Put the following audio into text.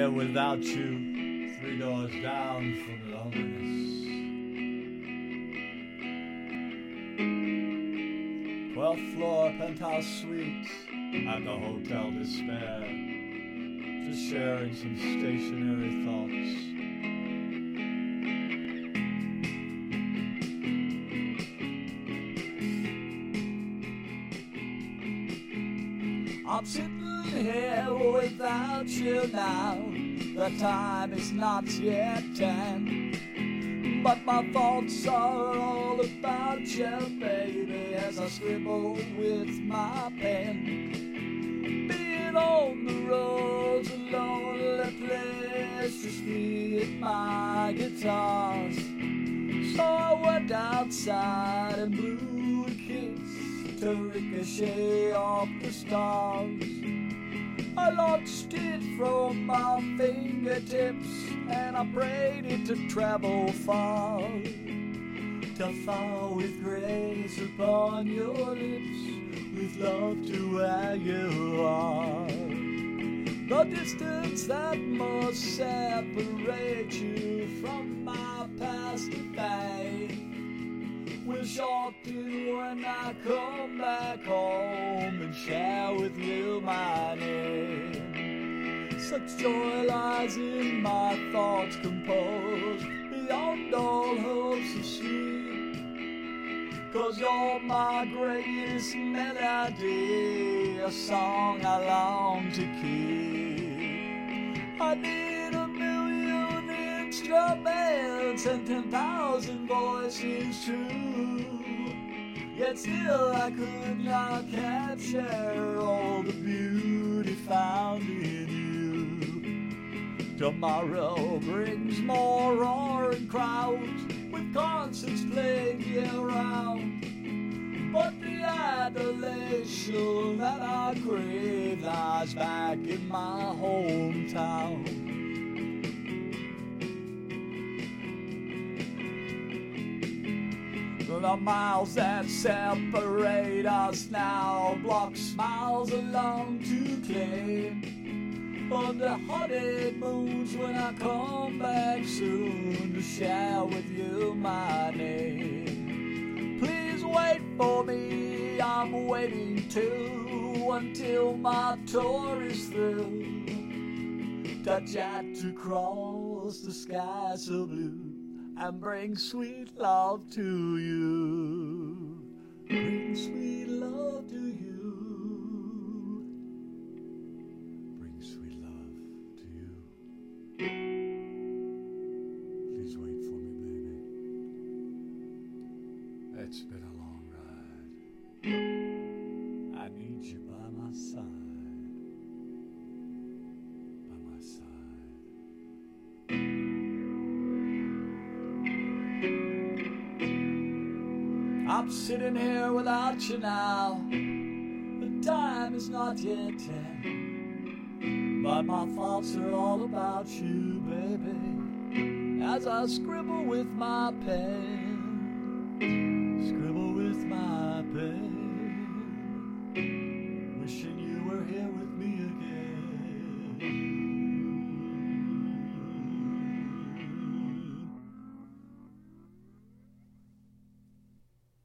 here without you, three doors down from loneliness. Twelfth floor penthouse suite at the Hotel Despair. Just sharing some stationary thoughts. Sitting here without you now. The time is not yet ten. But my thoughts are all about you, baby, as I scribble with my pen. Being on the road's a lonely place, just me and my guitars. So I went outside and blew a kiss to ricochet off the stars. I launched it from my fingertips and I prayed it to travel far. To fall with grace upon your lips, with love to where you are. The distance that must separate you from my past faith will shorten when I come back home and share with you my. Such joy lies in my thoughts composed beyond all hopes of sleep. Cause you're my greatest melody, a song I long to keep. I need a million instruments and ten thousand voices too. Yet still I could not capture all the beauty Tomorrow brings more roaring crowds with concerts playing year round. But the adulation that I crave lies back in my hometown. The miles that separate us now block smiles along to claim. On the haunted honeymoons when I come back soon to share with you my name. Please wait for me, I'm waiting too until my tour is through. Touch out to cross the sky so blue and bring sweet love to you. Bring sweet It's been a long ride. I need you by my side. By my side. I'm sitting here without you now. The time is not yet ten. But my thoughts are all about you, baby. As I scribble with my pen. Scribble